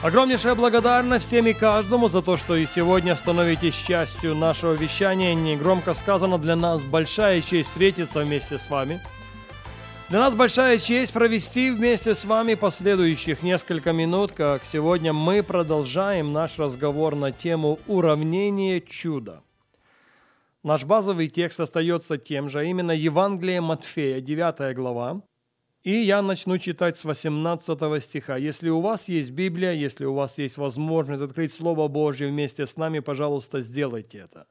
Огромнейшая благодарность всем и каждому за то, что и сегодня становитесь частью нашего вещания. Негромко сказано, для нас большая честь встретиться вместе с вами. Для нас большая честь провести вместе с вами последующих несколько минут, как сегодня мы продолжаем наш разговор на тему уравнения чуда. Наш базовый текст остается тем же, а именно Евангелие Матфея, 9 глава. И я начну читать с 18 стиха. Если у вас есть Библия, если у вас есть возможность открыть Слово Божье вместе с нами, пожалуйста, сделайте это.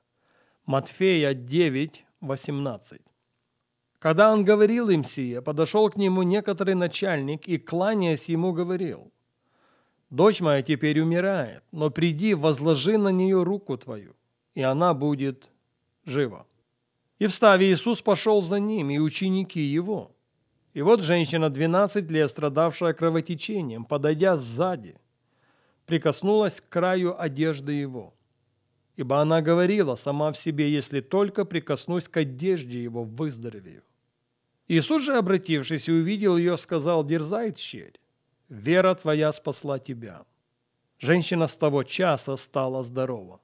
Матфея 9, 18. Когда он говорил им сие, подошел к нему некоторый начальник и, кланяясь ему, говорил, «Дочь моя теперь умирает, но приди, возложи на нее руку твою, и она будет живо. И встав, Иисус пошел за ним, и ученики его. И вот женщина, 12 лет, страдавшая кровотечением, подойдя сзади, прикоснулась к краю одежды его. Ибо она говорила сама в себе, если только прикоснусь к одежде его, выздоровею. Иисус же, обратившись и увидел ее, сказал, дерзай, тщерь, вера твоя спасла тебя. Женщина с того часа стала здорова.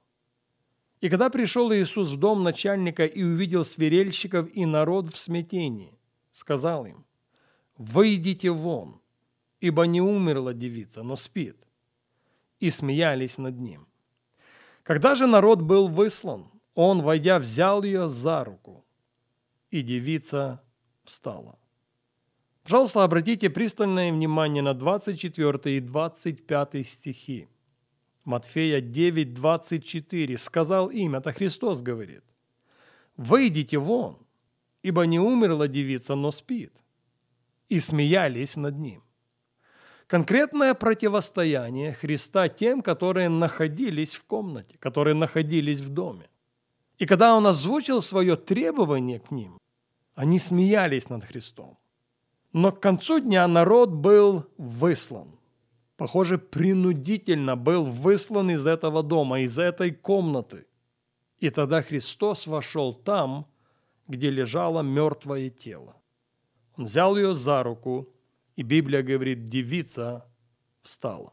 И когда пришел Иисус в дом начальника и увидел свирельщиков и народ в смятении, сказал им, «Выйдите вон, ибо не умерла девица, но спит». И смеялись над ним. Когда же народ был выслан, он, войдя, взял ее за руку, и девица встала. Пожалуйста, обратите пристальное внимание на 24 и 25 стихи. Матфея 9, 24, сказал им, это Христос говорит, «Выйдите вон, ибо не умерла девица, но спит». И смеялись над ним. Конкретное противостояние Христа тем, которые находились в комнате, которые находились в доме. И когда он озвучил свое требование к ним, они смеялись над Христом. Но к концу дня народ был выслан – похоже, принудительно был выслан из этого дома, из этой комнаты. И тогда Христос вошел там, где лежало мертвое тело. Он взял ее за руку, и Библия говорит, девица встала.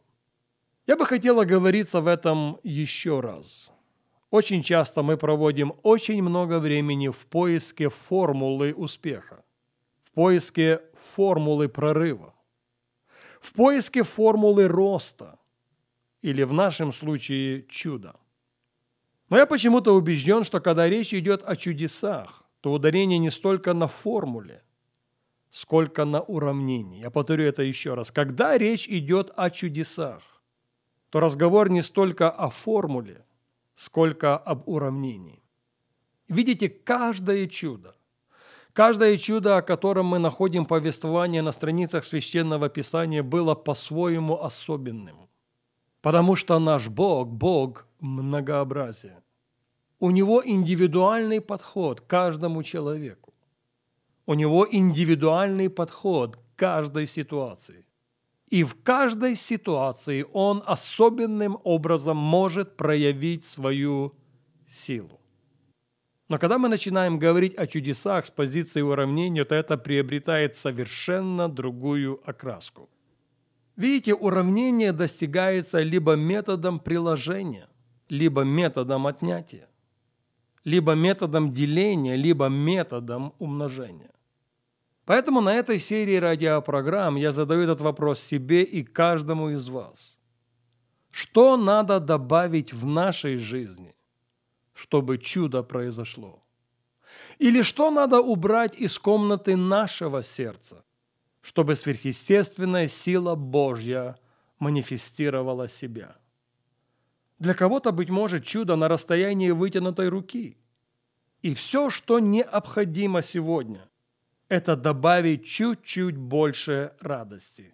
Я бы хотела говориться в этом еще раз. Очень часто мы проводим очень много времени в поиске формулы успеха, в поиске формулы прорыва в поиске формулы роста или в нашем случае чуда. Но я почему-то убежден, что когда речь идет о чудесах, то ударение не столько на формуле, сколько на уравнении. Я повторю это еще раз. Когда речь идет о чудесах, то разговор не столько о формуле, сколько об уравнении. Видите, каждое чудо, Каждое чудо, о котором мы находим повествование на страницах Священного Писания, было по-своему особенным. Потому что наш Бог – Бог многообразия. У Него индивидуальный подход к каждому человеку. У Него индивидуальный подход к каждой ситуации. И в каждой ситуации Он особенным образом может проявить свою силу. Но когда мы начинаем говорить о чудесах с позиции уравнения, то это приобретает совершенно другую окраску. Видите, уравнение достигается либо методом приложения, либо методом отнятия, либо методом деления, либо методом умножения. Поэтому на этой серии радиопрограмм я задаю этот вопрос себе и каждому из вас. Что надо добавить в нашей жизни, чтобы чудо произошло? Или что надо убрать из комнаты нашего сердца, чтобы сверхъестественная сила Божья манифестировала себя? Для кого-то, быть может, чудо на расстоянии вытянутой руки. И все, что необходимо сегодня, это добавить чуть-чуть больше радости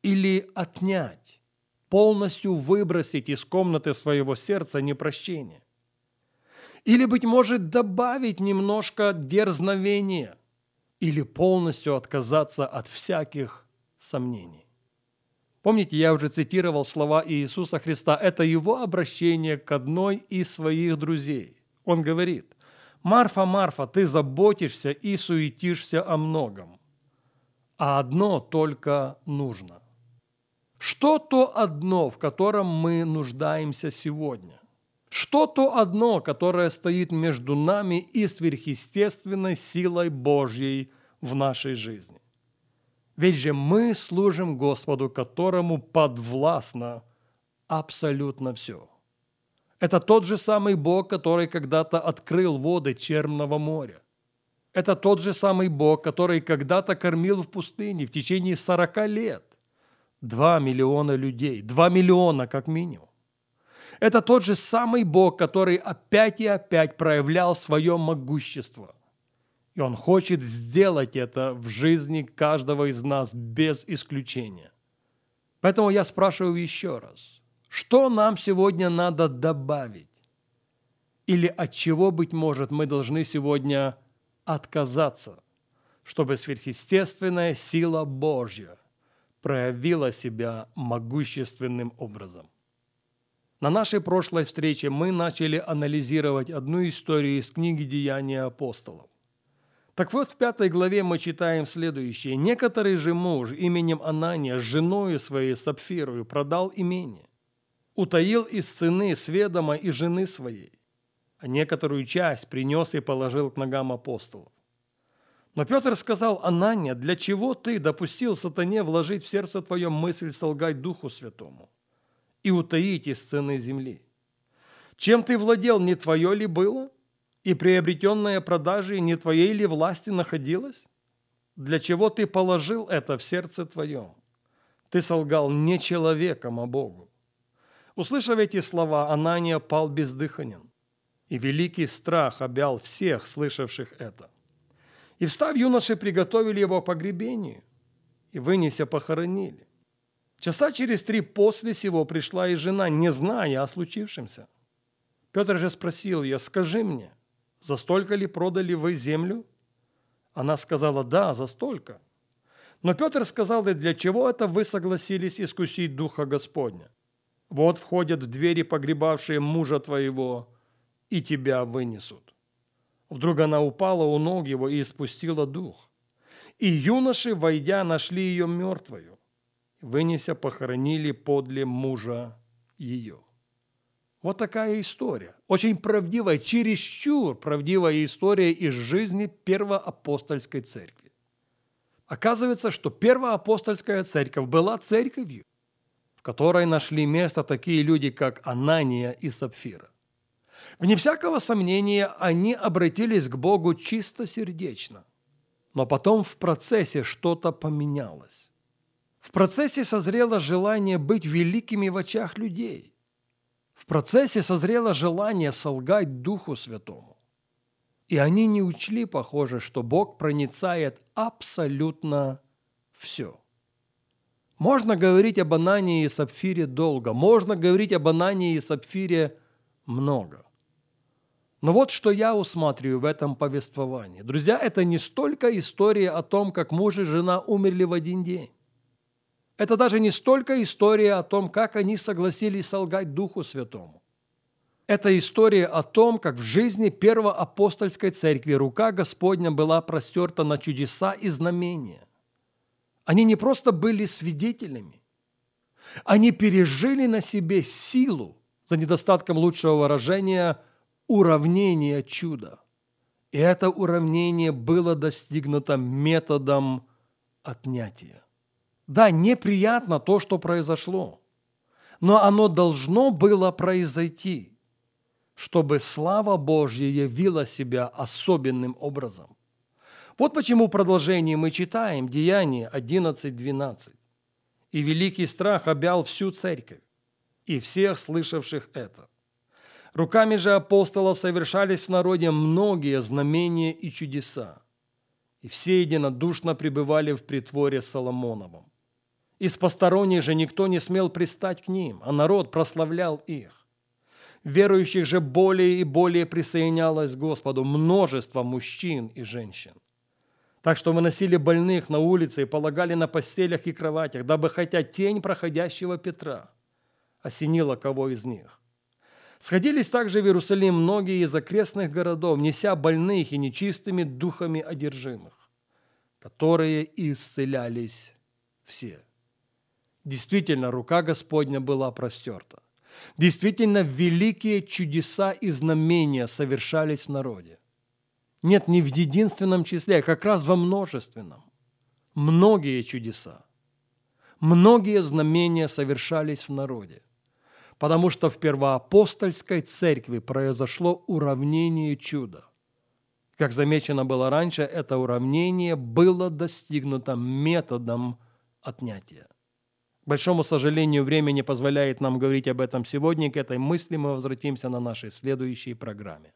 или отнять полностью выбросить из комнаты своего сердца непрощение. Или, быть может, добавить немножко дерзновения, или полностью отказаться от всяких сомнений. Помните, я уже цитировал слова Иисуса Христа. Это его обращение к одной из своих друзей. Он говорит, «Марфа, Марфа, ты заботишься и суетишься о многом, а одно только нужно». Что то одно, в котором мы нуждаемся сегодня? Что то одно, которое стоит между нами и сверхъестественной силой Божьей в нашей жизни? Ведь же мы служим Господу, которому подвластно абсолютно все. Это тот же самый Бог, который когда-то открыл воды Черного моря. Это тот же самый Бог, который когда-то кормил в пустыне в течение 40 лет. Два миллиона людей, два миллиона как минимум. Это тот же самый Бог, который опять и опять проявлял свое могущество. И Он хочет сделать это в жизни каждого из нас без исключения. Поэтому я спрашиваю еще раз, что нам сегодня надо добавить? Или от чего, быть может, мы должны сегодня отказаться, чтобы сверхъестественная сила Божья проявила себя могущественным образом? На нашей прошлой встрече мы начали анализировать одну историю из книги «Деяния апостолов». Так вот, в пятой главе мы читаем следующее. «Некоторый же муж именем Анания с женою своей Сапфирою продал имение, утаил из сыны сведома и жены своей, а некоторую часть принес и положил к ногам апостолов. Но Петр сказал, Анания, для чего ты допустил сатане вложить в сердце твое мысль солгать Духу Святому? и утаить из цены земли. Чем ты владел, не твое ли было? И приобретенное продажей не твоей ли власти находилось? Для чего ты положил это в сердце твоем? Ты солгал не человеком, а Богу. Услышав эти слова, Анания пал бездыханен, и великий страх обял всех, слышавших это. И встав, юноши приготовили его к погребению, и, вынеся, похоронили. Часа через три после сего пришла и жена, не зная о случившемся. Петр же спросил ее, скажи мне, за столько ли продали вы землю? Она сказала, да, за столько. Но Петр сказал, да для чего это вы согласились искусить Духа Господня? Вот входят в двери погребавшие мужа твоего, и тебя вынесут. Вдруг она упала у ног его и испустила дух. И юноши, войдя, нашли ее мертвою вынеся, похоронили подле мужа ее. Вот такая история. Очень правдивая, чересчур правдивая история из жизни первоапостольской церкви. Оказывается, что первоапостольская церковь была церковью, которой нашли место такие люди, как Анания и Сапфира. Вне всякого сомнения, они обратились к Богу чисто сердечно, но потом в процессе что-то поменялось. В процессе созрело желание быть великими в очах людей. В процессе созрело желание солгать Духу Святому. И они не учли, похоже, что Бог проницает абсолютно все. Можно говорить об Анании и Сапфире долго, можно говорить об Анании и Сапфире много. Но вот что я усматриваю в этом повествовании. Друзья, это не столько история о том, как муж и жена умерли в один день. Это даже не столько история о том, как они согласились солгать Духу Святому. Это история о том, как в жизни первоапостольской церкви рука Господня была простерта на чудеса и знамения. Они не просто были свидетелями, они пережили на себе силу, за недостатком лучшего выражения, уравнения чуда. И это уравнение было достигнуто методом отнятия. Да, неприятно то, что произошло, но оно должно было произойти, чтобы слава Божья явила себя особенным образом. Вот почему в продолжении мы читаем Деяние 11.12. «И великий страх обял всю церковь и всех слышавших это. Руками же апостолов совершались в народе многие знамения и чудеса, и все единодушно пребывали в притворе Соломоновом. Из посторонних же никто не смел пристать к ним, а народ прославлял их. Верующих же более и более присоединялось к Господу множество мужчин и женщин. Так что выносили больных на улице и полагали на постелях и кроватях, дабы хотя тень проходящего Петра осенила кого из них. Сходились также в Иерусалим многие из окрестных городов, неся больных и нечистыми духами одержимых, которые исцелялись все. Действительно, рука Господня была простерта. Действительно, великие чудеса и знамения совершались в народе. Нет, не в единственном числе, а как раз во множественном. Многие чудеса, многие знамения совершались в народе, потому что в первоапостольской церкви произошло уравнение чуда. Как замечено было раньше, это уравнение было достигнуто методом отнятия. К большому сожалению, время не позволяет нам говорить об этом сегодня. К этой мысли мы возвратимся на нашей следующей программе.